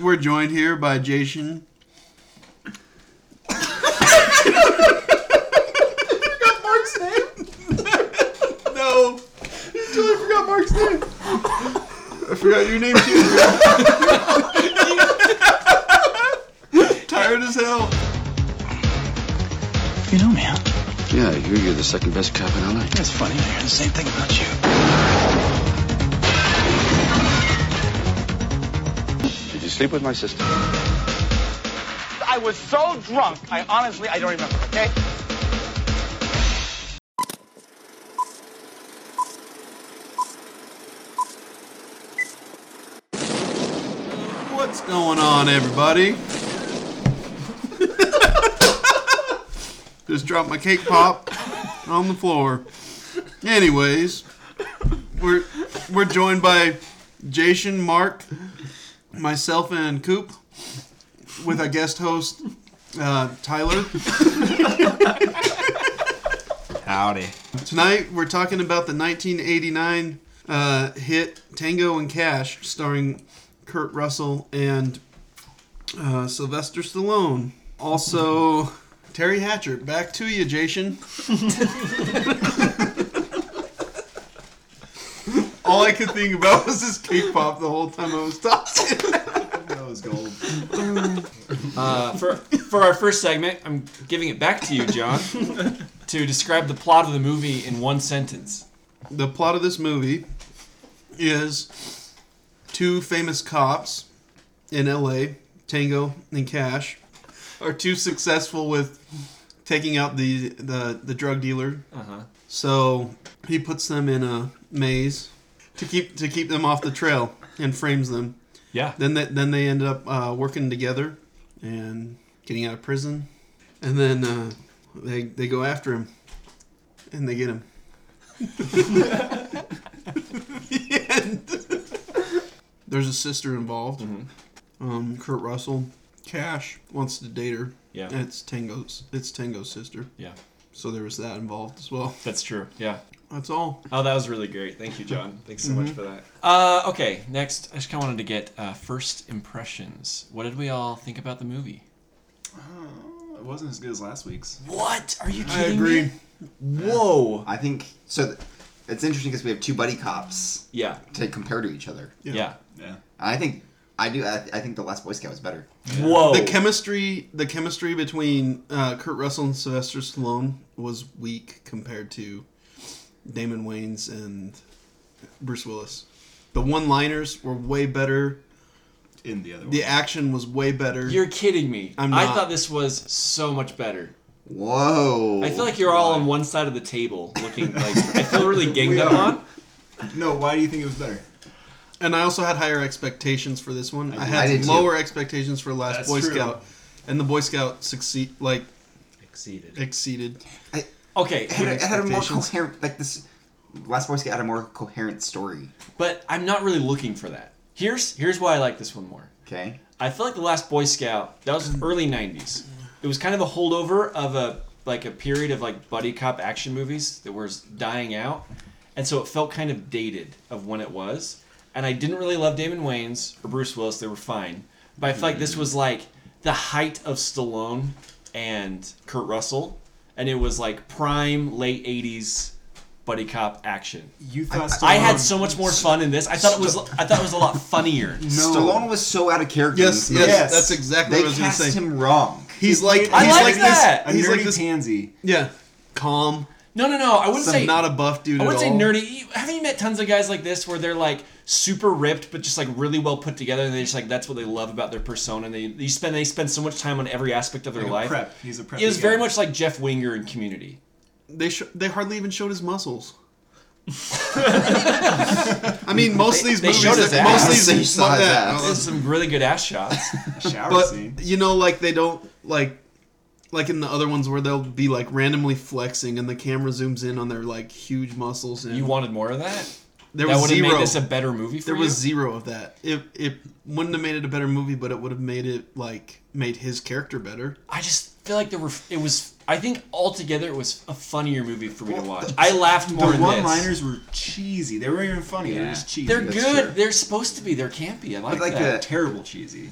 we're joined here by Jason. forgot Mark's name? No, totally forgot Mark's name. I forgot your name too. Tired as hell. You know me, huh? Yeah, I hear you're the second best cop in LA. That's funny. I hear the same thing about you. Sleep with my sister? I was so drunk, I honestly, I don't remember, okay? What's going on, everybody? Just dropped my cake pop on the floor. Anyways, we're we're joined by Jason, Mark, myself, and Coop, with our guest host uh, Tyler. Howdy. Tonight we're talking about the 1989 uh, hit Tango and Cash, starring Kurt Russell and uh, Sylvester Stallone. Also, Teri Hatcher. Back to you, Jason. All I could think about was this cake pop the whole time I was talking. That was gold. Uh, for for our first segment, I'm giving it back to you, John, to describe the plot of the movie in one sentence. the plot of this movie is two famous cops in LA, Tango and Cash, are too successful with taking out the the, the drug dealer. Uh-huh. So he puts them in a maze to keep to keep them off the trail and frames them. Yeah. Then they, then they end up uh, working together and getting out of prison, and then uh, they they go after him and they get him. The end. There's a sister involved. Um, Kurt Russell, Cash wants to date her. Yeah. And it's Tango's. It's Tango's sister. Yeah. So there was that involved as well. That's true. Yeah. That's all. Oh, that was really great. Thank you, John. Thanks so much for that. Uh, okay, next, I just kind of wanted to get uh, first impressions. What did we all think about the movie? It wasn't as good as last week's. What? Are you kidding I agree. me? Whoa. I think so. Th- it's interesting because we have two buddy cops Yeah. to compare to each other. Yeah. Yeah. I think I do. I, I think the Last Boy Scout was better. Whoa. The chemistry, the chemistry between uh, Kurt Russell and Sylvester Stallone was weak compared to Damon Wayans and Bruce Willis. The one-liners were way better. In the other one. The action was way better. You're kidding me. I'm I thought this was so much better. Whoa! I feel like you're all on one side of the table looking like I feel really ganged up on. No, why do you think it was better? and I also had higher expectations for this one. I, did. had I did too. lower expectations for Last That's Boy true. Scout, and the Boy Scout succeed like Exceeded. exceeded. Okay, it had, a, it had a more coherent. Like this, Last Boy Scout had a more coherent story. but I'm not really looking for that. Here's here's why I like this one more. Okay. I feel like the last Boy Scout that was early '90s. It was kind of a holdover of a like a period of like buddy cop action movies that was dying out, and so it felt kind of dated of when it was. And I didn't really love Damon Wayans or Bruce Willis; they were fine. But I feel like this was like the height of Stallone and Kurt Russell, and it was like prime late '80s buddy cop action. You thought I had so much more fun in this. I thought it was I thought it was a lot funnier. no. Stallone was so out of character. Yes, yes. Yes. that's exactly They what I was gonna cast say. him wrong. He's like he's I like like that. a this. He's nerdy like this. pansy. Yeah, calm. No, no, no. I wouldn't Some say not a buff dude I wouldn't say all. nerdy. Haven't you met tons of guys like this where they're like super ripped, but just like really well put together, and they just like that's what they love about their persona. And they you spend they spend so much time on every aspect of their Like a life. prep. He's a prep. It was very much like Jeff Winger in Community. They sh- they hardly even showed his muscles. I mean, most of these they movies, showed most of these, They saw his yeah, some really good ass shots. shower but scene. you know, like they don't like like in the other ones where they'll be like randomly flexing and the camera zooms in on their like huge muscles and You wanted more of that? There that was would have zero. made this a better movie for there you. was zero of that. It it wouldn't have made it a better movie, but it would have made it like made his character better. I just feel like there were. It was. I think altogether it was a funnier movie for me to watch. I laughed more The one-liners were cheesy. They weren't even funny. They were Yeah. just cheesy. They're That's good. true. They're supposed to be. They're campy. I like, like that. the- terrible cheesy.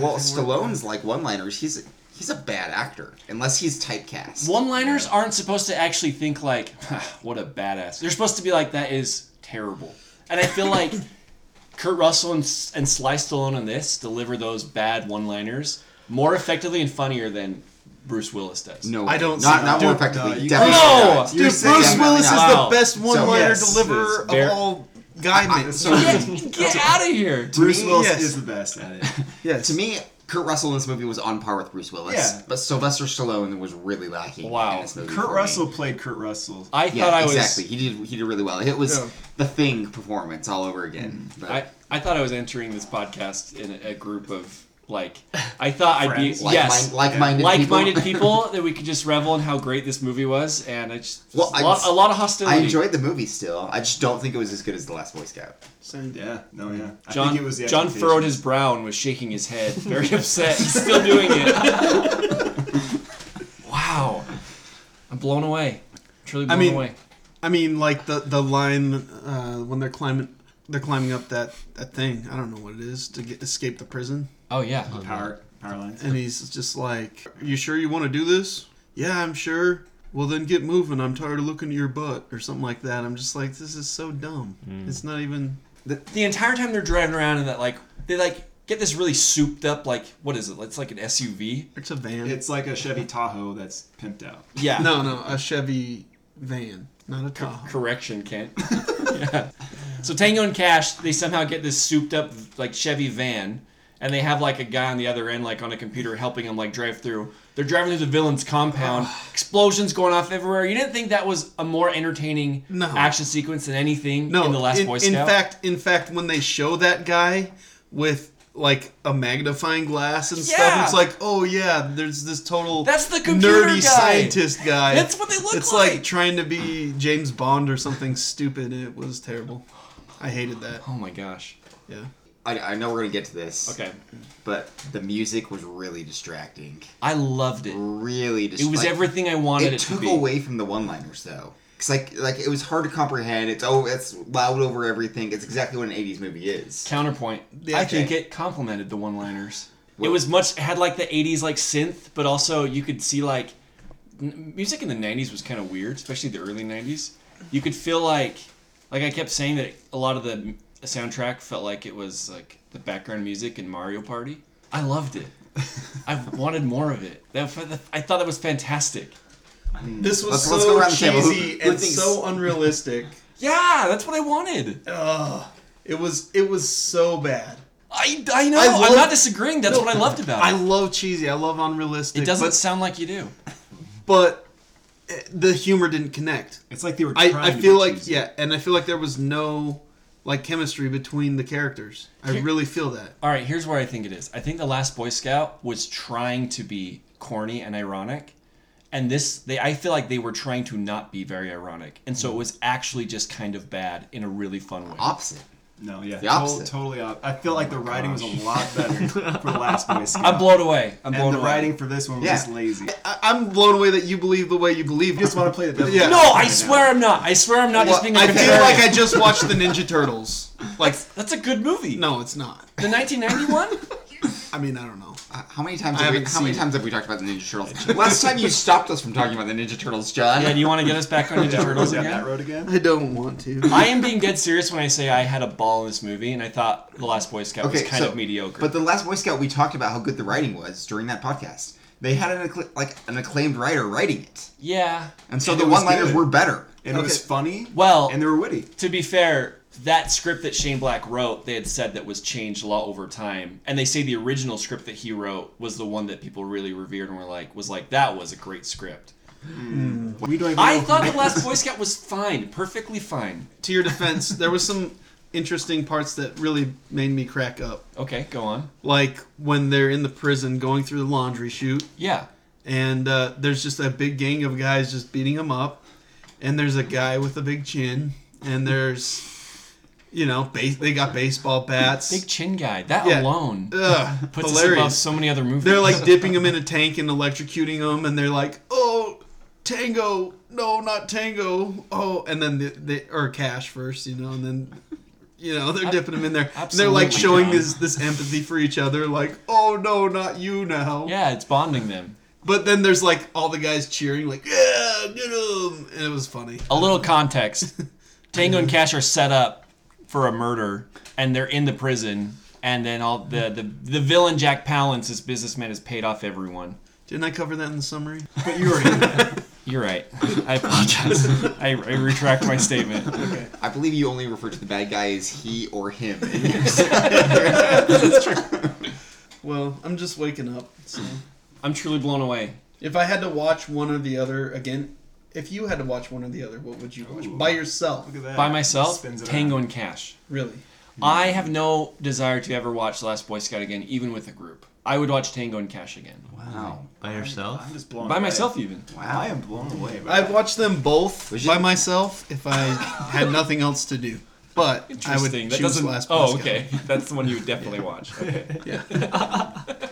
well, Stallone's like one-liners. He's a, he's a bad actor unless he's typecast. One-liners aren't supposed to actually think like, "What a badass." They're supposed to be like, "That is terrible." And I feel like Kurt Russell and, and Sly Stallone in this deliver those bad one-liners more effectively and funnier than Bruce Willis does. No, I don't Not see- not more effectively. no, you- definitely No! not. Dude, Bruce saying definitely Willis is not. Wow. the best one-liner yes, deliverer it's very- of all guy men. so- Get, get out of here. Bruce me, Willis yes. is the best at it. yes. To me, Kurt Russell in this movie was on par with Bruce Willis. Yeah. But Sylvester Stallone was really lacking Wow. in this movie. Kurt for me. Russell played Kurt Russell. I thought Yeah, I was. exactly. He did. He did really well. It was Yeah. the Thing performance all over again. Hmm. But I, I thought I was entering this podcast in a, a group of like I thought I'd be like yes like-minded, like-minded people. people that we could just revel in how great this movie was, and I just Well, a, I lot, just- a lot of hostility. I enjoyed the movie still. I just don't think it was as good as The Last Boy Scout. Same. Yeah, no, yeah. I John think it was the John furrowed his brow and was shaking his head, very upset. He's still doing it. wow, I'm blown away. Truly blown mean, away. I mean, like the the line uh, when they're climbing, they're climbing up that that thing. I don't know what it is to get escape the prison, Oh yeah, the uh-huh. power power lines. and he's just like, Are "You sure you want to do this?" Yeah, I'm sure. Well, then get moving. I'm tired of looking at your butt, or something like that. I'm just like, this is so dumb. Mm. It's not even. the entire time they're driving around in that like they like get this really souped up like what is it? It's like an SUV. It's a van. It's like a Chevy Tahoe that's pimped out. Yeah. no, no, a Chevy van, not a Tahoe. Correction, Kent. yeah. So Tango and Cash, they somehow get this souped up like Chevy van, and they have like a guy on the other end, like on a computer, helping them like drive through. They're driving through the villain's compound. Explosions going off everywhere. You didn't think that was a more entertaining No. action sequence than anything No, in the Last in, Boy in fact, in fact, when they show that guy with like a magnifying glass and Yeah. stuff, it's like, oh yeah, there's this total That's the computer nerdy guy. scientist guy. That's what they look it's like. It's like trying to be James Bond or something stupid. It was terrible. I hated that. oh my gosh. Yeah. I, I know we're gonna get to this. Okay. But the music was really distracting. I loved it. Really It distracting. was everything I wanted it, It to took be. away from the one-liners though. Cause like like it was hard to comprehend. It's oh it's loud over everything. It's exactly what an '80s movie is. Counterpoint. Yeah, I think it complemented the one-liners. it was much it had like the '80s like synth, but also you could see like n- music in the '90s was kind of weird, especially the early '90s. You could feel like like I kept saying that a lot of the soundtrack felt like it was like the background music in Mario Party. I loved it. I wanted more of it. That, I thought that was fantastic. This was Let's- let's so go around the table. Who- cheesy who and thinks- so unrealistic. Yeah, that's what I wanted. Ugh. It was it was so bad. I, I know. I I love- am not disagreeing. That's No, what I loved about it. I love cheesy. I love unrealistic. It doesn't but, sound like you do. but the humor didn't connect. It's like they were. Trying I, I to feel be like cheesy. yeah, and I feel like there was no like chemistry between the characters. I Here- really feel that. All right, here's where I think it is. I think the Last Boy Scout was trying to be corny and ironic, and this they I feel like they were trying to not be very ironic, and so mm. it was actually just kind of bad in a really fun way. Opposite. No, yeah, The to- opposite. totally. Op- I feel like the oh writing was a lot better for the Last Boy Scout. I'm blown away. I'm blown and the away. writing for this one was Yeah. just lazy. I, I'm blown away that you believe the way you believe. You just want to play the devil. Yeah. No, I swear I'm not. I swear I'm not just being a I feel like I just watched the Ninja Turtles. Like That's a good movie. no, it's not. The 1991? I mean, I don't know. How many times I have we, haven't how many seen it. times have we talked about the Ninja Turtles? Last time you stopped us from talking about the Ninja Turtles, John. yeah, do you want to get us back on Ninja Turtles Down again? that road again. I don't want to. I am being dead serious when I say I had a ball in this movie, and I thought The Last Boy Scout was kind so- of mediocre. But the Last Boy Scout, we talked about how good the writing was during that podcast. They had an accla- like an acclaimed writer writing it, yeah. and so And the was one-liners good. were better. And it was Okay. funny. Well- and they were witty. to be fair, that script that Shane Black wrote, they had said that was changed a lot over time, and they say the original script that he wrote was the one that people really revered and were like, was like that was a great script. We don't I thought the Last Boy Scout was fine, perfectly fine. To your defense, there was some interesting parts that really made me crack up. Okay, go on. Like when they're in the prison going through the laundry chute, Yeah, and uh, there's just a big gang of guys just beating him up, and there's a guy with a big chin, and there's You know, base, they got baseball bats. Big chin guy. That Yeah. alone Ugh, puts us above so many other movies. They're like dipping him in a tank and electrocuting him, and they're like, "Oh, Tango, no, not Tango." Oh, and then the, they or Cash first, you know, and then you know they're dipping him in there. And they're like showing this this empathy for each other, like, "Oh no, not you now." yeah, it's bonding them. But then there's like all the guys cheering, like, "Yeah, get him!" And it was funny. A little context: Tango and Cash are set up for a murder, and they're in the prison. And then all the the, the villain Jack Palance, this businessman, has paid off everyone. Didn't I cover that in the summary? But you already. You're right. I apologize. I, I retract my statement. Okay. I believe you only refer to the bad guy as he or him. That's true. Well, I'm just waking up. So I'm truly blown away. if I had to watch one or the other again, if you had to watch one or the other, what would you watch by yourself? Look at that. By myself, Tango around. and Cash. Really? I have no desire to ever watch The Last Boy Scout again, even with a group. I would watch Tango and Cash again. wow. By yourself? I'm just blown By away. myself, even. Wow. I am blown away. By I'd watch them both Was by myself if I had nothing else to do. But I would Interesting. choose That doesn't. Last oh, Boy oh, Scout. okay. That's the one you would definitely watch. Okay. Yeah.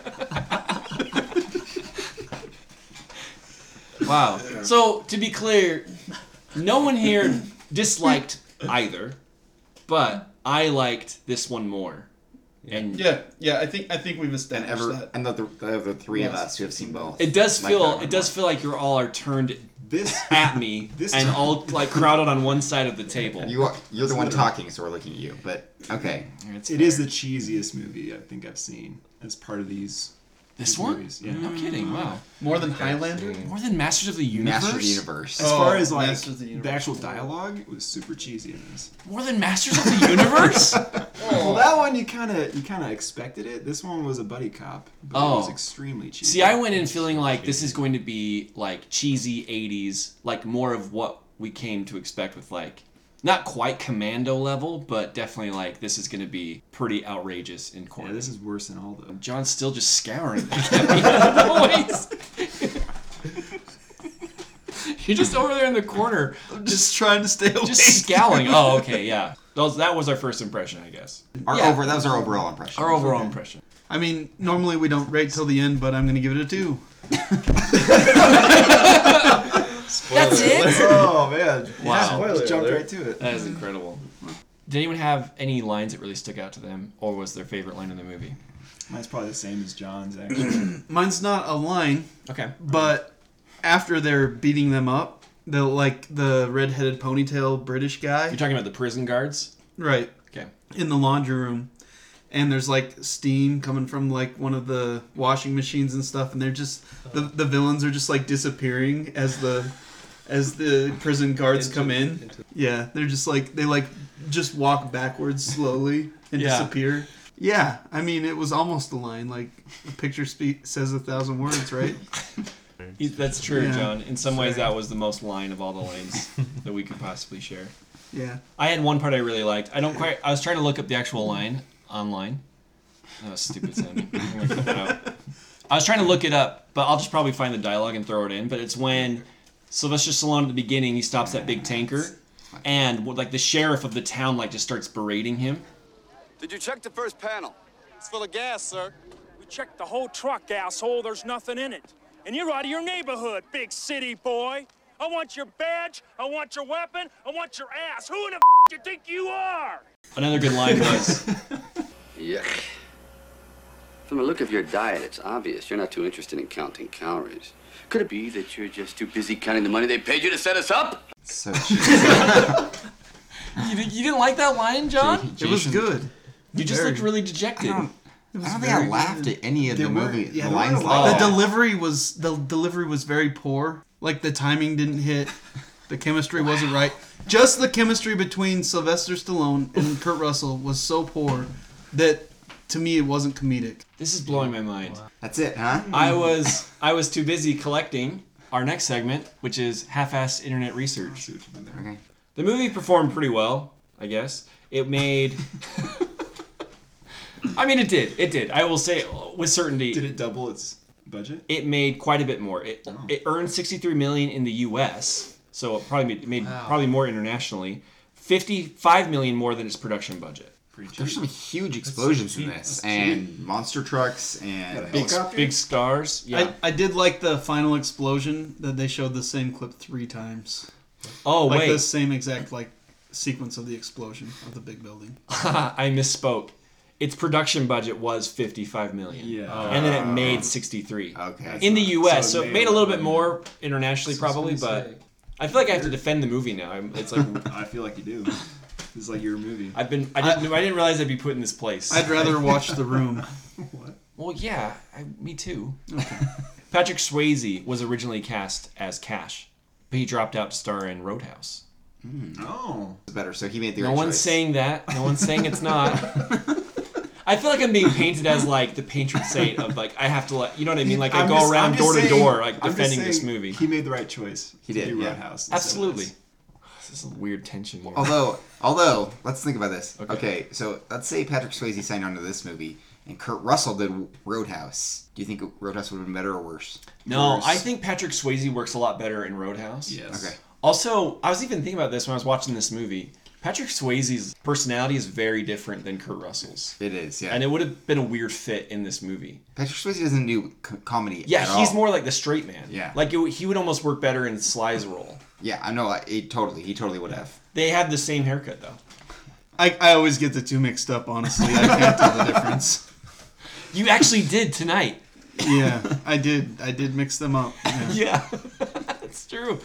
Wow. So to be clear, no one here disliked either, but I liked this one more. And Yeah, yeah. I think I think we've And established ever that. and the, the, the three of us who have seen both. it does like feel it does feel like you're all are turned this. at me This and time- all like crowded on one side of the table. You are, you're the one literally- talking, so we're looking at you. But okay, It's It is the cheesiest movie I think I've seen as part of these. This one. movies, yeah. No kidding. Mm-hmm. Wow. More than Highlander. More than Masters of the Universe. Master of the Universe. As Oh, far as like Masters of the the, actual dialogue, it was super cheesy in this. More than Masters of the Universe. Well, that one you kind of you kind of expected it. This one was a buddy cop, but it was Oh. extremely cheesy. See, I went in feeling like this is going to be like cheesy 80s, like more of what we came to expect with like not quite commando level, but definitely like this is going to be pretty outrageous in court. Yeah, this is worse than all the. John's still just scouring at me. You're just over there in the corner, I'm just trying to stay away. just scowling. Oh, okay, yeah. That was, that was our first impression, I guess. Our Yeah. over that was our overall impression. Our overall impression. I mean, normally we don't rate till the end, but I'm gonna give it a two. That's it. Oh man! Wow. Just jumped right to it. That is incredible. Did anyone have any lines that really stuck out to them, or was their favorite line in the movie? Mine's probably the same as John's actually. Mine's not a line, Okay. but after they're beating them up, the like the red-headed ponytail British guy, You're talking about the prison guards? right, Okay. in the laundry room, and there's like steam coming from like one of the washing machines and stuff, and they're just the the villains are just like disappearing as the as the prison guards come in. Yeah, they're just like they like just walk backwards slowly and Yeah. disappear. Yeah, I mean it was almost a line. Like a picture speak says a thousand words, right? He- That's true, Yeah. John. In some ways, Sorry. that was the most line of all the lines that we could possibly share. Yeah. I had one part I really liked. I don't quite. I was trying to look up the actual line online. That was stupid sounding. I'm gonna cut that out. I was trying to look it up, but I'll just probably find the dialogue and throw it in. But it's when Sylvester Stallone at the beginning he stops that big tanker, and like the sheriff of the town like just starts berating him. Did you check the first panel? It's full of gas, sir. We checked the whole truck, asshole. There's nothing in it. And you're out of your neighborhood, big city boy. I want your badge. I want your weapon. I want your ass. Who in the f- do you think you are? Another good line was, Yuck. From the look of your diet, it's obvious you're not too interested in counting calories. Could it be that you're just too busy counting the money they paid you to set us up? So you, you didn't like that line, John? It was good. You just Very. looked really dejected. I don't think I laughed at any of the There were- movie. yeah, the there lines were a like lot. that. The delivery was the delivery was very poor. Like the timing didn't hit. The chemistry wasn't right. Just the chemistry between Sylvester Stallone and Kurt Russell was so poor that to me it wasn't comedic. This is blowing my mind. That's it, huh? I was I was too busy collecting our next segment, which is half-assed internet research. Oh, okay. The movie performed pretty well, I guess. It made. I mean, it did. It did. I will say with certainty. Did it double its budget? It made quite a bit more. It oh. it earned 63 million in the U.S. So it probably made, it made probably more internationally. 55 million more than its production budget. There's some huge explosions in this, and monster trucks, and Big, Helicopter? big stars. Yeah. I, I did like the final explosion that they showed the same clip three times. oh Like wait, the same exact like sequence of the explosion of the big building. I misspoke. Its production budget was 55 million. Yeah. And then it made 63. Okay. In the U.S., So so it it made made a a little little bit bit more internationally, probably, but say. I feel like I have to defend the movie now. It's like I feel like you do. This is like your movie. I've been. I didn't. I, didn't realize I'd be put in this place. I'd rather watch The Room. What? Well, yeah, I, me too. Patrick Swayze was originally cast as Cash, but he dropped out to star in Roadhouse. Hmm. Oh. It's better. So he made the No right one's choice. saying that. No one's saying it's not. I feel like I'm being painted as like the patron saint of like I have to let you know what I mean. Like I I'm go just- around just door to door like defending this movie. He made the right choice. He did, do yeah. Roadhouse. instead of Absolutely. This. This is a weird tension here. Although, although, let's think about this. Okay. Okay. so let's say Patrick Swayze signed on to this movie, and Kurt Russell did Roadhouse. Do you think Roadhouse would have been better or worse? no, Worse. I think Patrick Swayze works a lot better in Roadhouse. Yes. Okay. Also, I was even thinking about this when I was watching this movie. Patrick Swayze's personality is very different than Kurt Russell's. It is, yeah. And it would have been a weird fit in this movie. Patrick Swayze doesn't do co- comedy. Yeah, at he's all. more like the straight man. Yeah. Like it, he would almost work better in Sly's role. Yeah, I know. He totally, he totally would have. They have the same haircut though. I, I always get the two mixed up. Honestly, I can't tell the difference. You actually did tonight. Yeah, I did. I did mix them up. Yeah. Yeah, that's true.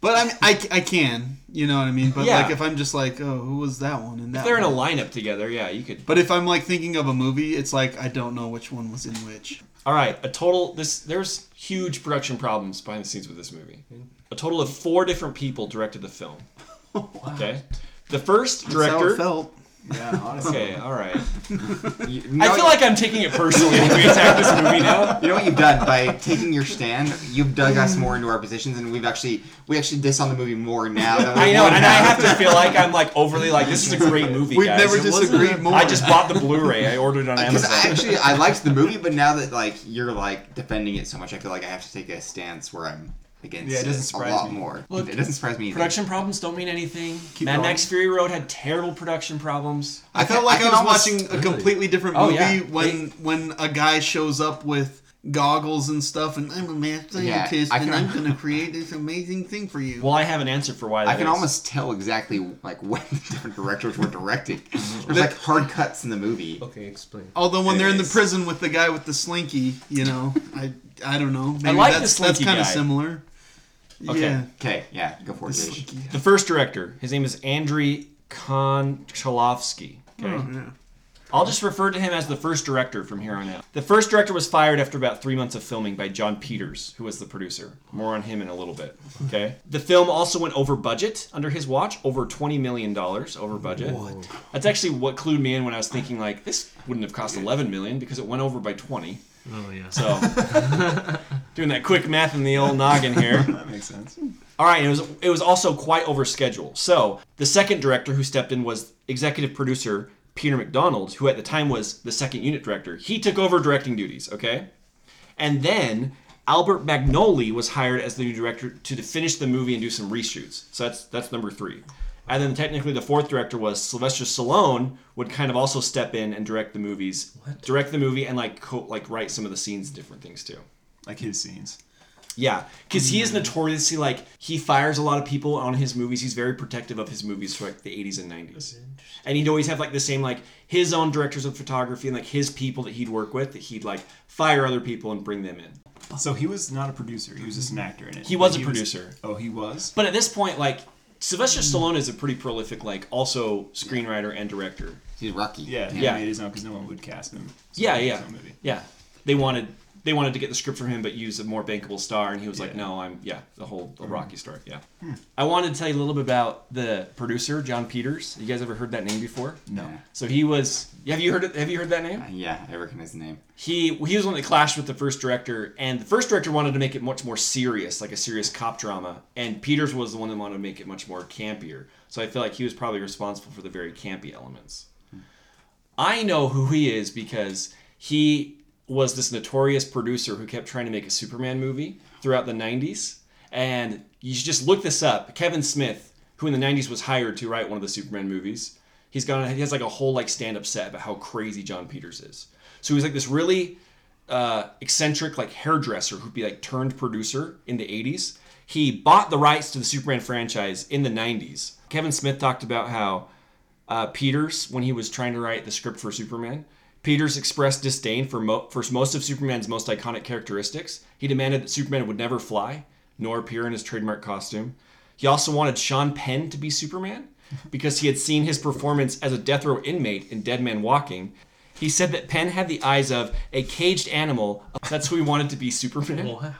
But I mean, I, I can. You know what I mean? But Yeah. like, if I'm just like, oh, who was that one? And that If they're in a one? lineup together, yeah, you could. But if I'm like thinking of a movie, it's like I don't know which one was in which. All right, a total. This there's huge production problems behind the scenes with this movie. Mm-hmm. A total of four different people directed the film. Okay, the first That's how it director. felt. Yeah, honestly. Okay, all right. You, I feel like I'm taking it personally when we attack this movie now. you know what you've done by taking your stand. You've dug us more into our positions, and we've actually we actually diss on the movie more now. Than we I know, would and I have to feel like I'm like overly like this is a great movie. We've guys. never It wasn't- disagreed more. I just bought the Blu-ray. I ordered it on Because Amazon. I actually I liked the movie, but now that like you're like defending it so much, I feel like I have to take a stance where I'm against Yeah, it doesn't surprise a surprise lot me. more. Look, it doesn't surprise me. Either. Production problems don't mean anything. Keep Mad going. Max Fury Road had terrible production problems. I felt like I, can was almost- watching a completely different Oh, movie yeah. when when a guy shows up with goggles and stuff, and I'm a math Yeah, scientist, and I'm gonna create this amazing thing for you. Well, I have an answer for why. That I can is. almost tell exactly like when the different directors were directing. Mm-hmm. There's like hard cuts in the movie. Okay, explain. Although when they're in the prison with the guy with the slinky, you know, I I don't know. Maybe like the that's, slinky That's kind guy. of similar. Okay. Yeah. Okay, yeah, go for it. The Gage. slinky. The first director, his name is Andrei Konchalovsky. Okay. Oh, yeah. I'll just refer to him as the first director from here on out. The first director was fired after about three months of filming by Jon Peters, who was the producer. More on him in a little bit. Okay. The film also went over budget under his watch, over twenty million dollars over budget. What? That's actually what clued me in when I was thinking like this wouldn't have cost eleven million because it went over by twenty. Oh yeah. So doing that quick math in the old noggin here. That makes sense. All right, it was it was also quite over schedule. So the second director who stepped in was executive producer Peter MacDonald, who at the time was the second unit director. He took over directing duties. Okay, and then Albert Magnoli was hired as the new director to finish the movie and do some reshoots. So that's that's number three. And then technically the fourth director was Sylvester Stallone would kind of also step in and direct the movies, direct the movie and like co- like write some of the scenes, and different things too. Like his scenes. Yeah, because he is notoriously like he fires a lot of people on his movies. He's very protective of his movies for like the 80s and 90s, and he'd always have like the same like his own directors of photography and like his people that he'd work with that he'd like fire other people and bring them in. So he was not a producer. He was just an actor in it. He was But a producer. oh, he was. But at this point, like Sylvester Stallone is a pretty prolific like also screenwriter and director. He's Rocky. Yeah, he Yeah. made his own because no one would cast him. So Yeah, yeah, movie. yeah. They wanted they wanted to get the script from him, but use a more bankable star, and he was like, "No, I'm yeah, the whole the hmm. Rocky story." Yeah. Hmm. I wanted to tell you a little bit about the producer, Jon Peters. You guys ever heard that name before? No. So he was. Have you heard it? Have you heard that name? Uh, yeah, I recognize the name. He he was one that clashed with the first director, and the first director wanted to make it much more serious, like a serious cop drama, and Peters was the one that wanted to make it much more campier. So I feel like he was probably responsible for the very campy elements. Hmm. I know who he is because he was this notorious producer who kept trying to make a Superman movie throughout the 90s. And you should just look this up. Kevin Smith who in the '90s was hired to write one of the Superman movies. He's gone. He has like a whole like stand-up set about how crazy Jon Peters is. So he's like this really uh, eccentric like hairdresser who'd be like turned producer in the 80s. He bought the rights to the Superman franchise in the 90s. Kevin Smith talked about how uh, Peters, when he was trying to write the script for Superman, Peters expressed disdain for, mo- for most of Superman's most iconic characteristics. He demanded that Superman would never fly, nor appear in his trademark costume. He also wanted Sean Penn to be Superman because he had seen his performance as a death row inmate in Dead Man Walking. He said that Penn had the eyes of a caged animal. That's who he wanted to be Superman. Wow.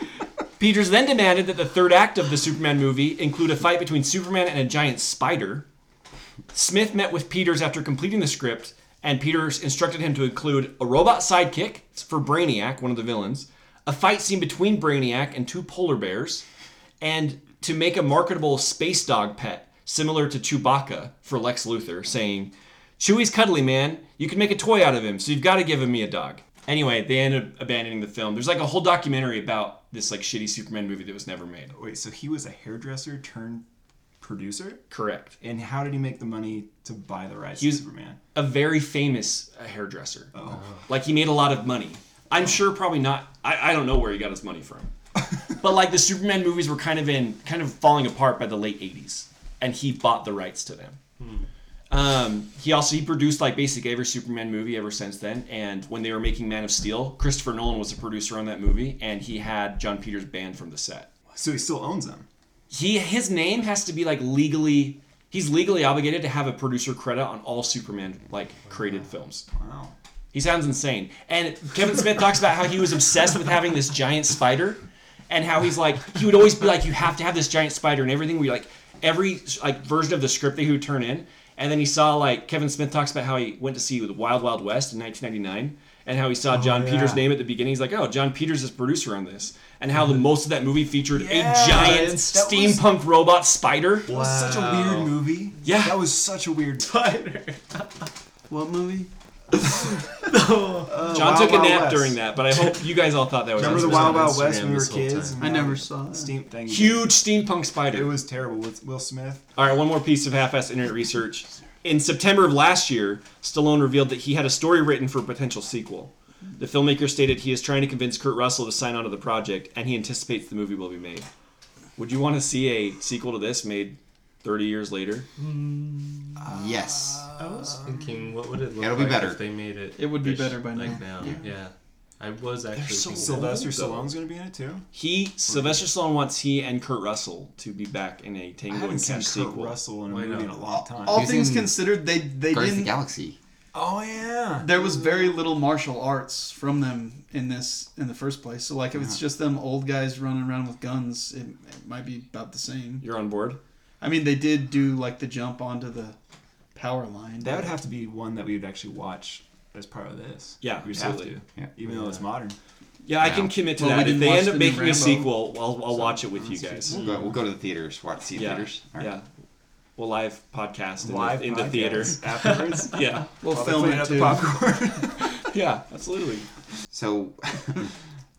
Peters then demanded that the third act of the Superman movie include a fight between Superman and a giant spider. Smith met with Peters after completing the script, and Peters instructed him to include a robot sidekick for Brainiac, one of the villains, a fight scene between Brainiac and two polar bears, and to make a marketable space dog pet similar to Chewbacca for Lex Luthor, saying, Chewie's cuddly, man. You can make a toy out of him, so you've got to give him me a dog. Anyway, they ended up abandoning the film. There's like a whole documentary about this like shitty Superman movie that was never made. Wait, so he was a hairdresser turned producer? Correct. And how did he make the money to buy the rights He to Superman? A very famous uh, hairdresser. Oh. Like he made a lot of money. I'm sure probably not. I, I don't know where he got his money from. but like the Superman movies were kind of in kind of falling apart by the late 80s, and he bought the rights to them. Um, he also he produced like basically every Superman movie ever since then. And when they were making Man of Steel, Christopher Nolan was a producer on that movie, and he had Jon Peters banned from the set. So he still owns them. He his name has to be like legally. He's legally obligated to have a producer credit on all Superman like created films. Wow. He sounds insane. And Kevin Smith talks about how he was obsessed with having this giant spider, and how he's like he would always be like, you have to have this giant spider and everything. We like every like version of the script that he would turn in, and then he saw like Kevin Smith talks about how he went to see the Wild Wild West in 1999, and how he saw oh, John yeah. Peters' name at the beginning. He's like, oh, Jon Peters is producer on this, and how the most of that movie featured Yeah, a giant that was- steampunk robot spider. That was such a weird movie. Yeah. That was such a weird Spider. What movie? John Wild took a Wild nap West. during that, but I hope you guys all thought that was Remember the awesome. Wild Wild West when we were kids? I never saw it. Steam thing. Huge steampunk spider. It was terrible with Will Smith. All right, one more piece of half-assed internet research. In September of last year, Stallone revealed that he had a story written for a potential sequel. The filmmaker stated he is trying to convince Kurt Russell to sign on to the project, and he anticipates the movie will be made. Would you want to see a sequel to this made 30 years later? Mm. Yes. I was um, thinking, what would it look It'll be like better. if they made it? It would be better by like now. now. Yeah. I was actually so thinking Sylvester that, though. Stallone's gonna be in it too. He, Sylvester Stallone wants he and Kurt Russell to be back in a I Tango haven't and seen Cash Kurt sequel. Russell in a Why movie in not? a long time. All He's things considered, they they Guardians of the didn't. Galaxy. Oh yeah. There was very little martial arts from them in this in the first place. So like, if it's just them old guys running around with guns, it, it might be about the same. You're on board? I mean, they did do like the jump onto the power line. That would have to be one that we would actually watch as part of this. Yeah, we'd absolutely. have to. Yeah. Even though it's modern. Yeah, I can commit to Well, we that. If didn't they watch end up the new making a Rambo. sequel, I'll, I'll watch it with you guys. We'll go, we'll go to the theaters. Watch see Yeah, theaters. All right. yeah. We'll live podcast in, Live the, in the theater. afterwards. Yeah, we'll While they're film it up the too. popcorn. yeah, absolutely. So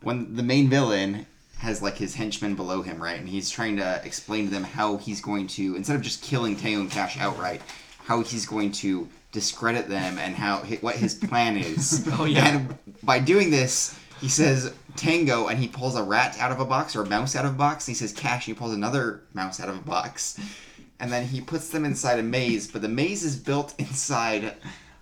when the main villain has like his henchmen below him, right, and he's trying to explain to them how he's going to instead of just killing Tango and Cash outright, how he's going to discredit them and how what his plan is. Oh, yeah. And by doing this, he says Tango, and he pulls a rat out of a box or a mouse out of a box. And he says Cash, and he pulls another mouse out of a box, and then he puts them inside a maze. But the maze is built inside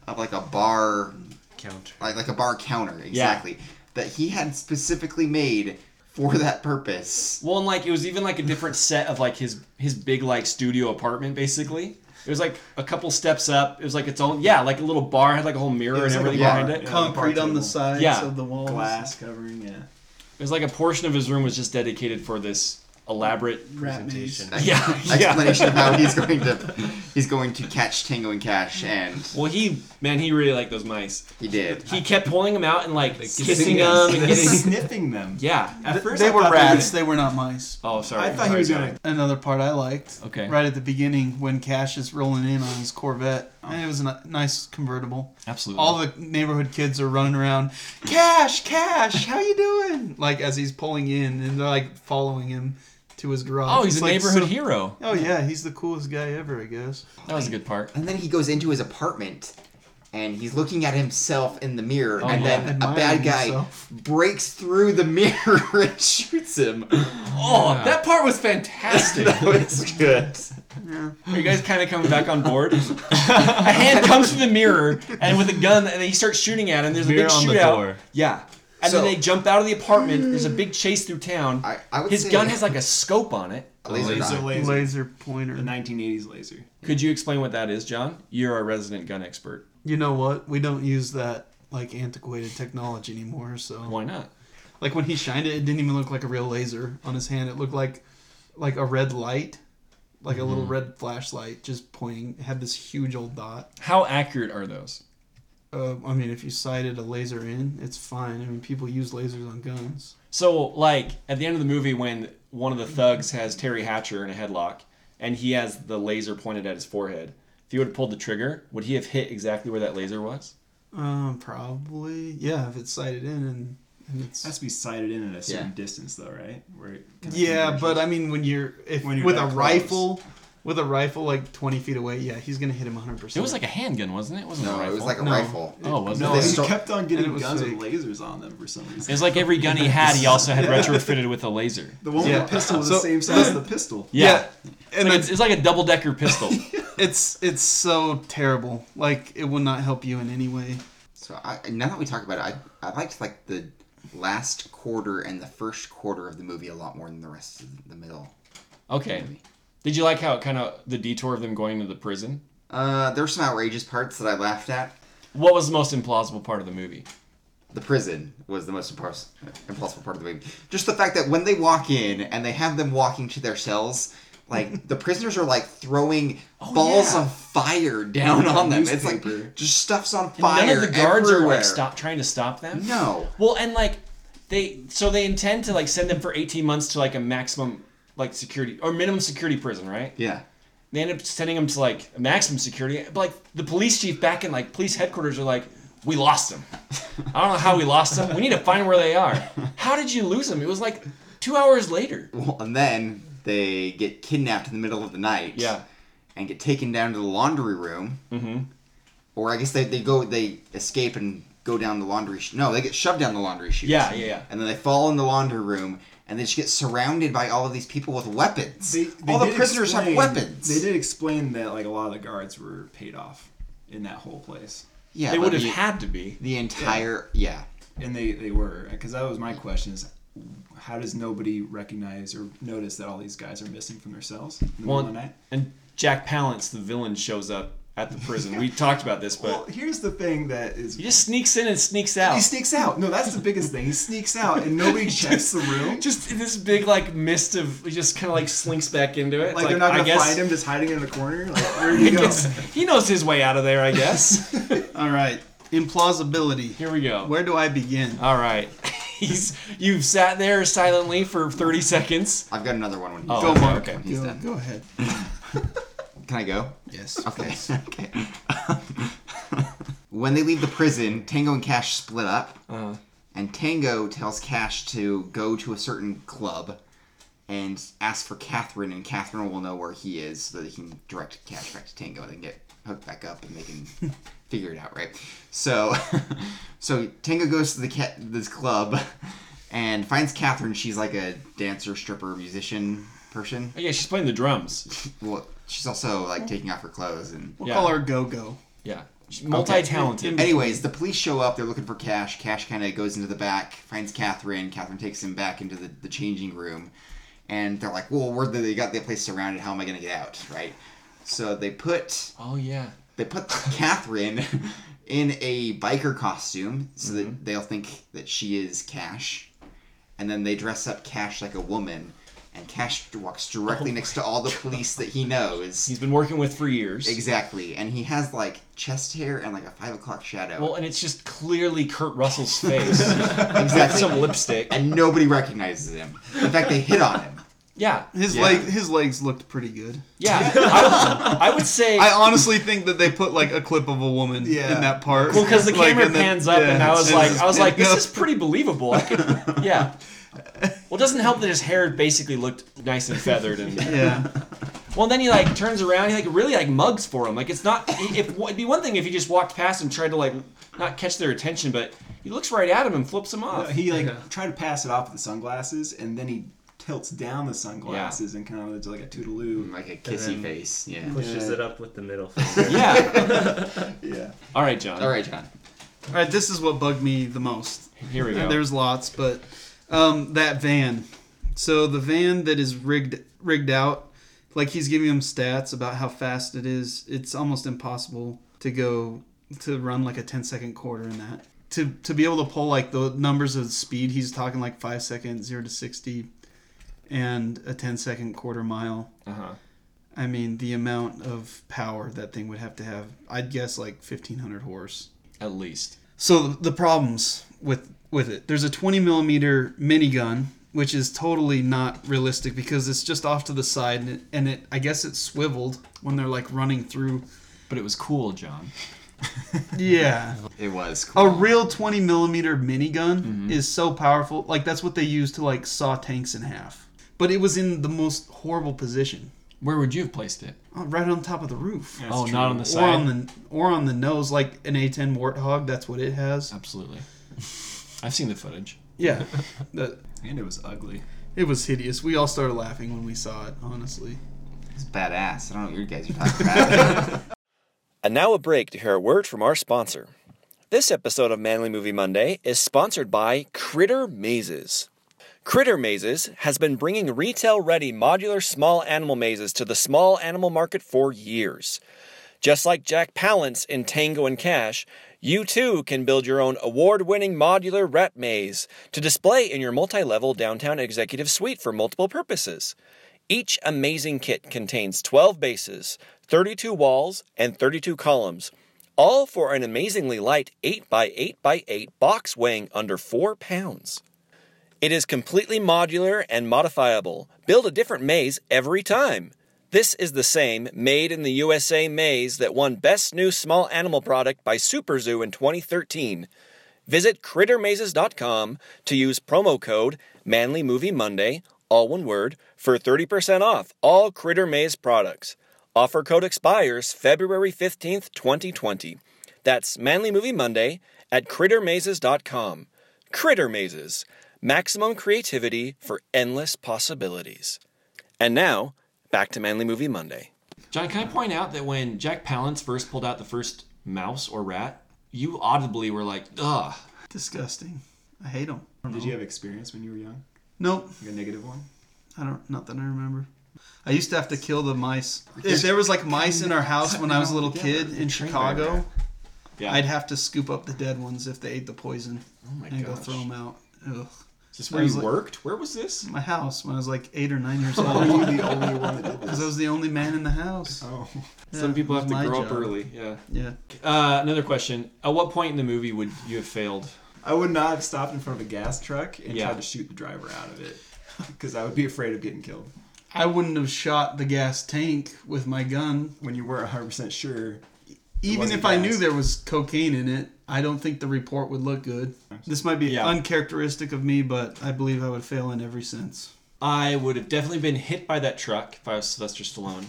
of like a bar Counter. like like a bar counter exactly that he had specifically made for that purpose. Well, and like it was even like a different set of like his his big like studio apartment basically. It was like a couple steps up. It was like its own yeah, like a little bar had like a whole mirror and was like a everything bar, behind it. yeah. Concrete on the sides Yeah. of the walls. Glass covering. Yeah. It was like a portion of his room was just dedicated for this elaborate Rat maze. Presentation. yeah yeah. Explanation of how he's going to he's going to catch Tango and Cash, and Well, he man, he really liked those mice. he did. He kept pulling them out and like kissing kissing them and He's getting sniffing them. yeah. At first, They I were rats. They They were not mice. Oh, sorry. I thought he was sorry. gonna. Another part I liked. Okay. Right at the beginning when Cash is rolling in on his Corvette. Oh. And it was a nice convertible. Absolutely. All the neighborhood kids are running around. Cash, Cash, how you doing? Like as he's pulling in, and they're like following him. To his garage. Oh, he's It's a like neighborhood so- hero. Oh yeah, he's the coolest guy ever, I guess. That was a good part. And then he goes into his apartment and he's looking at himself in the mirror, Oh, and yeah. then a bad guy himself. breaks through the mirror and shoots him. Oh, that part was fantastic. that was good. Are you guys kind of coming back on board? a hand comes through the mirror and with a gun, and he starts shooting at him. There's a Mirror big on the shootout. door. Yeah. And So- then they jump out of the apartment. There's a big chase through town. I- I would His say- gun has like a scope on it. A laser, Laser laser. Laser pointer. The 1980s laser. Could you explain what that is, John? You're our resident gun expert. You know what? We don't use that like antiquated technology anymore. So Why not? like when he shined it, it didn't even look like a real laser on his hand. It looked like like a red light, like a little Mm-hmm. red flashlight, just pointing. It had this huge old dot. How accurate are those? Uh, I mean, if you sighted a laser in, it's fine. I mean, people use lasers on guns. So, like at the end of the movie, when one of the thugs has Teri Hatcher in a headlock, and he has the laser pointed at his forehead, if he would have pulled the trigger, would he have hit exactly where that laser was? Um, probably. Yeah, if it's sighted in and, and it's. has to be sighted in at a certain Yeah. distance, though, right? Where it yeah, but I mean, when you're if When you're with a close. rifle, with a rifle like twenty feet away, yeah, he's gonna hit him hundred percent. It was like a handgun, wasn't it? It wasn't a No, rifle. it was like a No. rifle. Oh, was no, it? They he start- kept on and getting it was guns fake. with lasers on them for some It reason. was like every gun he had, he also had retrofitted with a laser. The one Yeah. with the pistol was So- the same size as the pistol. Yeah, and Like, it's, it's, it's like a double decker pistol. it's it's so terrible. Like it will not help you in any way. So I, now that we talk about it, I, I liked like the last quarter and the first quarter of the movie a lot more than the rest of the middle. Okay. Did you like how it kind of the detour of them going to the prison? Uh, there's some outrageous parts that I laughed at. What was the most implausible part of the movie? The prison was the most impossible part of the movie. Just the fact that when they walk in and they have them walking to their cells, like the prisoners are like throwing balls yeah. of fire down on them. It's like just stuff's on And fire. none of the guards are like stop trying to stop them. No. Well, and like they so they intend to like send them for 18 months to like a maximum like security or minimum security prison, right? Yeah. They end up sending them to like maximum security. But like the police chief back in like police headquarters are like, we lost them. I don't know how we lost them. We need to find where they are. How did you lose them? It was like two hours later. Well, and then they get kidnapped in the middle of the night. Yeah. And get taken down to the laundry room. Mm-hmm. Or I guess they, they go they escape and go down the laundry. Sh- no, they get shoved down the laundry chute. Yeah, yeah, yeah. And then they fall in the laundry room, and they just get surrounded by all of these people with weapons. They- they all the prisoners explain- have weapons. They did explain that like a lot of the guards were paid off in that whole place, Yeah, they would have the, had to be. the entire yeah. and they they were because that was my question is. How does nobody recognize or notice that all these guys are missing from their cells in the Well, middle of the night? and Jack Palance, the villain, shows up at the prison. We talked about this, but Well, here's the thing that is he just sneaks in and sneaks out. He sneaks out. No, that's the biggest thing. He sneaks out and nobody checks the room. just in this big like mist of he just kind of like slinks back into it. It's Like, they're not I gonna guess- find him just hiding in the corner. Like where did I he go? guess he knows his way out of there, I guess. All right, implausibility. Here we go. Where do I begin? All right. He's you've sat there silently for 30 seconds. I've got another one when he's Oh, Go, done. Mark. okay. He's Go, done. go ahead. Can I go? Yes. Okay. okay. when they leave the prison, Tango and Cash split up, Uh, and Tango tells Cash to go to a certain club and ask for Catherine, and Catherine will know where he is so that he can direct Cash back to Tango and then get hooked back up and they can figure it out, right? So, so Tango goes to the cat this club and finds Catherine. She's like a dancer, stripper, musician person. oh, yeah, she's playing the drums. Well, she's also like taking off her clothes and We'll Yeah. call her Go Go. Yeah. She's multi-talented. Anyways, the police show up. They're looking for Cash. Cash kind of goes into the back, finds Catherine. Catherine takes him back into the, the changing room. And they're like, well, we're the, they got the place surrounded. How am I going to get out? Right? So they put Oh yeah. they put Catherine in a biker costume so Mm-hmm. that they'll think that she is Cash. And then they dress up Cash like a woman. And Cash walks oh directly next to all the police that he knows. He's been working with for years. Exactly, and he has like chest hair and like a five o'clock shadow. Well, and it's just clearly Kurt Russell's face. exactly. Some lipstick. and nobody recognizes him. In fact, they hit on him. Yeah. His Yeah. leg, his legs looked pretty good. Yeah. I, I would say I honestly think that they put like a clip of a woman Yeah. in that part. Well, because the Like, camera and then- pans up, yeah, and I was like, I was like, this goes- is pretty believable. I could, yeah. Well, it doesn't help that his hair basically looked nice and feathered and Yeah. Well, then he like turns around. He like really like mugs for him. Like it's not. If it'd be one thing if he just walked past and tried to like not catch their attention, but he looks right at him and flips him off. Uh, he like tried to pass it off with the sunglasses, and then he tilts down the sunglasses and kind of does like a toodaloo. Like a kissy then- face. Yeah. Pushes it up with the middle finger. yeah. Yeah. All right, John. All right, John. All right, this is what bugged me the most. Here we go. There's lots, but um, that van. So the van that is rigged rigged out, like he's giving him stats about how fast it is. It's almost impossible to go to run like a 10 second quarter in that. To to be able to pull like the numbers of speed, he's talking like five seconds, zero to sixty, and a 10 second quarter mile. Uh huh. I mean, the amount of power that thing would have to have, I'd guess like 1500 horse. At least. So the problems with with it, there's a 20 millimeter minigun, which is totally not realistic because it's just off to the side, and it, and it I guess it swiveled when they're like running through. But it was cool, John. Yeah, It was cool. a real 20 millimeter minigun mm-hmm. is so powerful. Like that's what they use to like saw tanks in half. But it was in the most horrible position, Where would you have placed it? oh, right on top of the roof. Oh, that's oh, true. not on the Or side. on the or on the nose, like an A10 Warthog. That's what it has. Absolutely. I've seen the footage. Yeah, that And it was ugly. it was hideous. We all started laughing when we saw it. Honestly. It's badass. I don't know what you guys are talking about. And now a break to hear a word from our sponsor. This episode of Manly Movie Monday is sponsored by Critter Mazes. Critter Mazes has been bringing retail ready modular small animal mazes to the small animal market for years. Just like Jack Palance in Tango and Cash, you too can build your own award winning modular rat maze to display in your multi level downtown executive suite for multiple purposes. Each amazing kit contains 12 bases, 32 walls, and 32 columns, all for an amazingly light 8x8x8 box weighing under 4 pounds. It is completely modular and modifiable. Build a different maze every time. This is the same made in the USA maze that won Best New Small Animal Product by Super Zoo in 2013. Visit crittermazes.com to use promo code Manly Movie Monday, all one word, for 30% off all Critter Maze products. Offer code expires February 15th, 2020. That's Manly Movie Monday at crittermazes.com. Critter Mazes, maximum creativity for endless possibilities. And now, back to Manly Movie Monday. John, can I point out that when Jack Palance first pulled out the first mouse or rat, you audibly were like, ugh. Disgusting. I hate them. Did you have experience when you were young? Nope. Like a negative one? I don't. Not that I remember. I used to have to kill the mice. If there was like mice in our house when I was a little kid in Chicago, Yeah. I'd have to scoop up the dead ones if they ate the poison oh my and go throw them out. Ugh. Is this where was you like- worked? Where was this? My house when I was like eight or nine years Were old. you the only one that did Because I was the only man in the house. Oh. Some people have to my grow up early. Yeah. Yeah. Uh, another question. At what point in the movie would you have failed? I would not have stopped in front of a gas truck and Yeah. tried to shoot the driver out of it. Because I would be afraid of getting killed. I wouldn't have shot the gas tank with my gun. When you weren't 100% sure. Even wasn't if I knew there was cocaine in it, I don't think the report would look good. This might be Yeah. uncharacteristic of me, but I believe I would fail in every sense. I would have definitely been hit by that truck if I was Sylvester Stallone.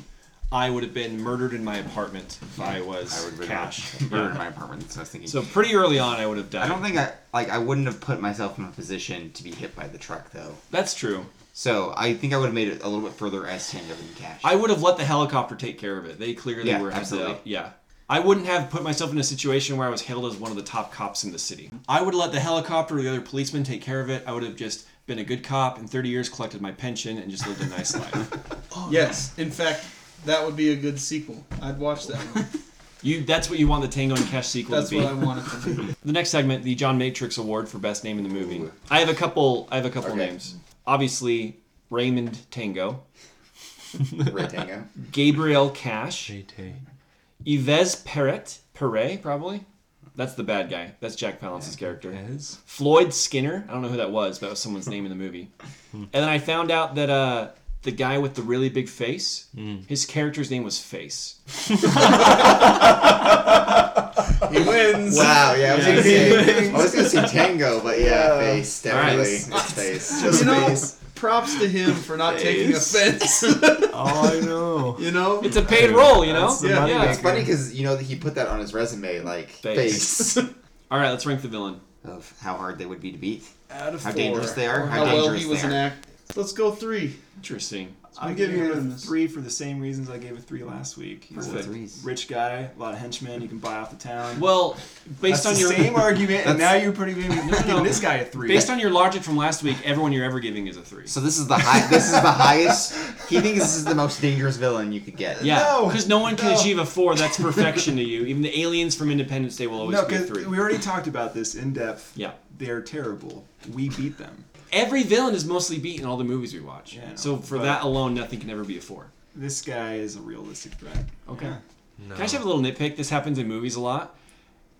I would have been murdered in my apartment if I was I would really Cash. murder in my apartment. So I was thinking. So pretty early on, I would have died. I don't think I like. I wouldn't have put myself in a position to be hit by the truck though. That's true. So I think I would have made it a little bit further as Tango than Cash. I would have let the helicopter take care of it. They clearly Yeah, were absolutely. up. Yeah. I wouldn't have put myself in a situation where I was hailed as one of the top cops in the city. I would have let the helicopter or the other policemen take care of it. I would have just been a good cop in 30 years, collected my pension, and just lived a nice life. Oh, yes, in fact, that would be a good sequel. I'd watch that one. You, that's what you want the Tango and Cash sequel That's to be. That's what I want it to be. The next segment, the John Matrix Award for Best Name in the Movie. I have a couple. I have a couple Okay. names. Obviously, Raymond Tango, Red Tango. Gabriel Cash, JT. Yves Perret, Perret probably. That's the bad guy. That's Jack Palance's character. Pez? Floyd Skinner. I don't know who that was, but that was someone's name in the movie. And then I found out that uh, the guy with the really big face, his character's name was Face. He wins. Wow, yeah, I was Yeah. gonna say, I was gonna say Tango, but yeah, face All right. definitely, it's face. you know, props to him for not taking offense. Oh, I know. you know, It's a paid role, you know. Yeah. yeah. It's funny because you know that he put that on his resume, like Face. face, All right, let's rank the villain. of how hard they would be to beat, out of how four. dangerous they are, Or how, how well dangerous he was they an are. Act. Let's go three. Interesting. I'm make giving it him a three for the same reasons I gave a three last week. He's Perfect. a rich guy, a lot of henchmen you can buy off the town. Well, based That's on the your same argument, and now you're pretty him, no. giving this guy a three. based on your logic from last week, everyone you're ever giving is a three. So this is the high. This is the highest. He thinks this is the most dangerous villain you could get. Yeah, No, because no one can no. achieve a four. That's perfection to you. Even the aliens from Independence Day will always no, be a three. we already talked about this in depth. Yeah. They're terrible. We beat them. Every villain is mostly beat in all the movies we watch. Yeah, I so for that alone, nothing can ever be a four. This guy is a realistic threat. Okay. Yeah. No. Can I just have a little nitpick? This happens in movies a lot.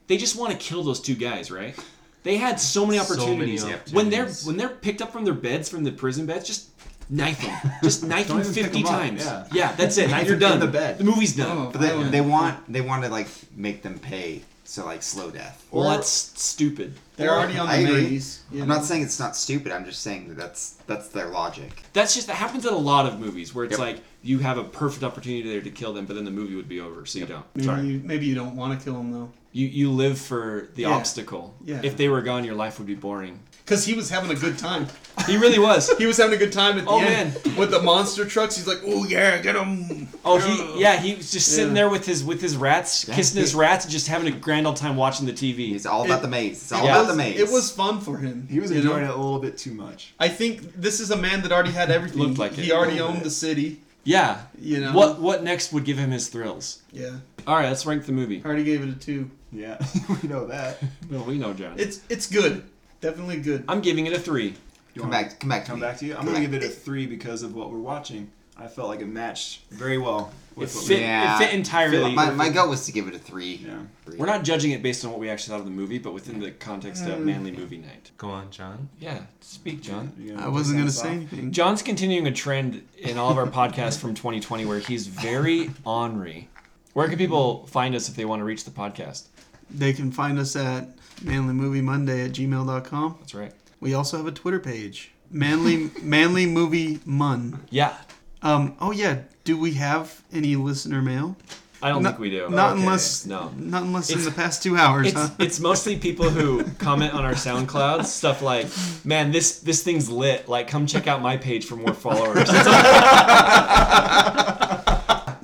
They just want to kill those two guys, right? They had so many opportunities. So many opportunities. opportunities. When they're when they're picked up from their beds, from the prison beds, just knife them. Just knife Don't them even pick fifty 'em up, times. yeah. yeah. that's it. Knife You're done. the bed. The movie's done. Oh, But they, I they want they want to like make them pay, so like slow death. well, or- that's stupid. They're already on the I agree. maze. I'm know. not saying it's not stupid. I'm just saying that that's that's their logic. That's just that happens in a lot of movies where it's Yep. like you have a perfect opportunity there to kill them, but then the movie would be over, so you don't. Maybe Sorry. you, maybe you don't want to kill them though, You you live for the Yeah. obstacle. Yeah. If they were gone, your life would be boring. Because he was having a good time. He really was. He was having a good time at the Oh, end with the monster trucks. He's like, "Oh yeah, get him!" Oh, he yeah, he was just sitting Yeah. there with his with his rats, kissing his rats, and just having a grand old time watching the TV. It's all about It- the maze. It's all It about the maze. it was fun for him. He was you know? enjoying it a little bit too much. I think this is a man that already had everything. Looked like he it. already owned the city. Yeah. You know What what next would give him his thrills? Yeah, All right, let's rank the movie. I already gave it a two. Yeah, we know that. Well, we know, John. It's it's good, definitely good. I'm giving it a three. You come back. Come back. To Come me. back to you. I'm Come gonna back. give it a three because of what we're watching. I felt like it matched very well It with what fit, we Yeah. it fit entirely. My, my gut was to give it a three. Yeah. Three. We're not judging it based on what we actually thought of the movie, but within the context of mm. manly movie night. Go on, John. Yeah, speak, John. You I wasn't gonna say anything. John's continuing a trend in all of our podcasts from 2020 where he's very ornery. Where can people find us if they want to reach the podcast? They can find us at manlymoviemonday at gmail.com. That's right. We also have a Twitter page, manly manly movie mun. Yeah, Um. Oh yeah. Do we have any listener mail? I don't Not- think we do. Not Okay. unless No. Not unless in the past two hours, It's, huh? it's mostly people who comment on our SoundCloud stuff like, "Man, this this thing's lit. Like, come check out my page for more followers."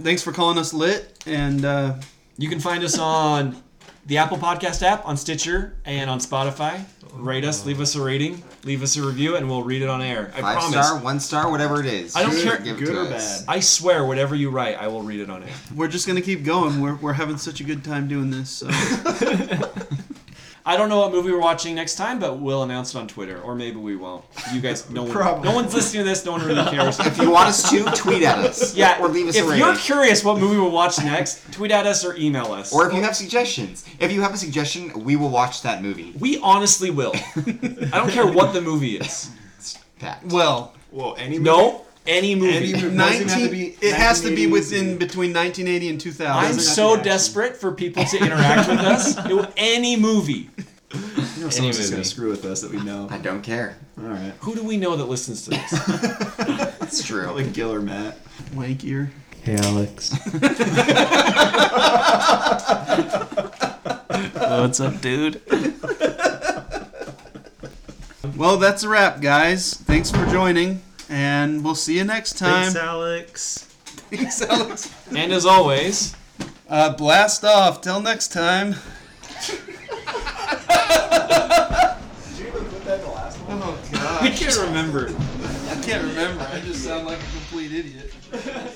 Thanks for calling us lit, and uh, you can find us on the Apple Podcast app, on Stitcher, and on Spotify. Rate us, leave us a rating, leave us a review, and we'll read it on air. I Five promise. star, one star, whatever it is. I don't care- Give it good to or us. bad. I swear, whatever you write, I will read it on air. we're just gonna keep going. We're, we're having such a good time doing this. So. I don't know what movie we're watching next time, but we'll announce it on Twitter, or maybe we won't. You guys, no one, no one's listening to this. No one really cares. If you want us to, tweet at us. Yeah, Or leave us a ring. if a you're rating. curious what movie we'll watch next, tweet at us or email us. Or if you have suggestions. If you have a suggestion, we will watch that movie. we honestly will. I don't care what the movie is. Fact. well, Well, any No, any movie. Any movie. Doesn't have to be it has to be within and- between 1980 and 2000. I'm Doesn't have to so desperate for people to interact with us. It any movie. You know, someone's just movie. gonna screw with us that we know. I don't care. All right. Who do we know that listens to this? It's true. Probably Gil or Matt. wankier. Hey, Alex. What's up, dude? Well, that's a wrap, guys. Thanks for joining, and we'll see you next time. Thanks, Alex. Thanks, Alex. And as always, Uh, blast off. Till next time. Did you even put that the last one? Oh God, I can't remember. I can't remember. I just sound like a complete idiot.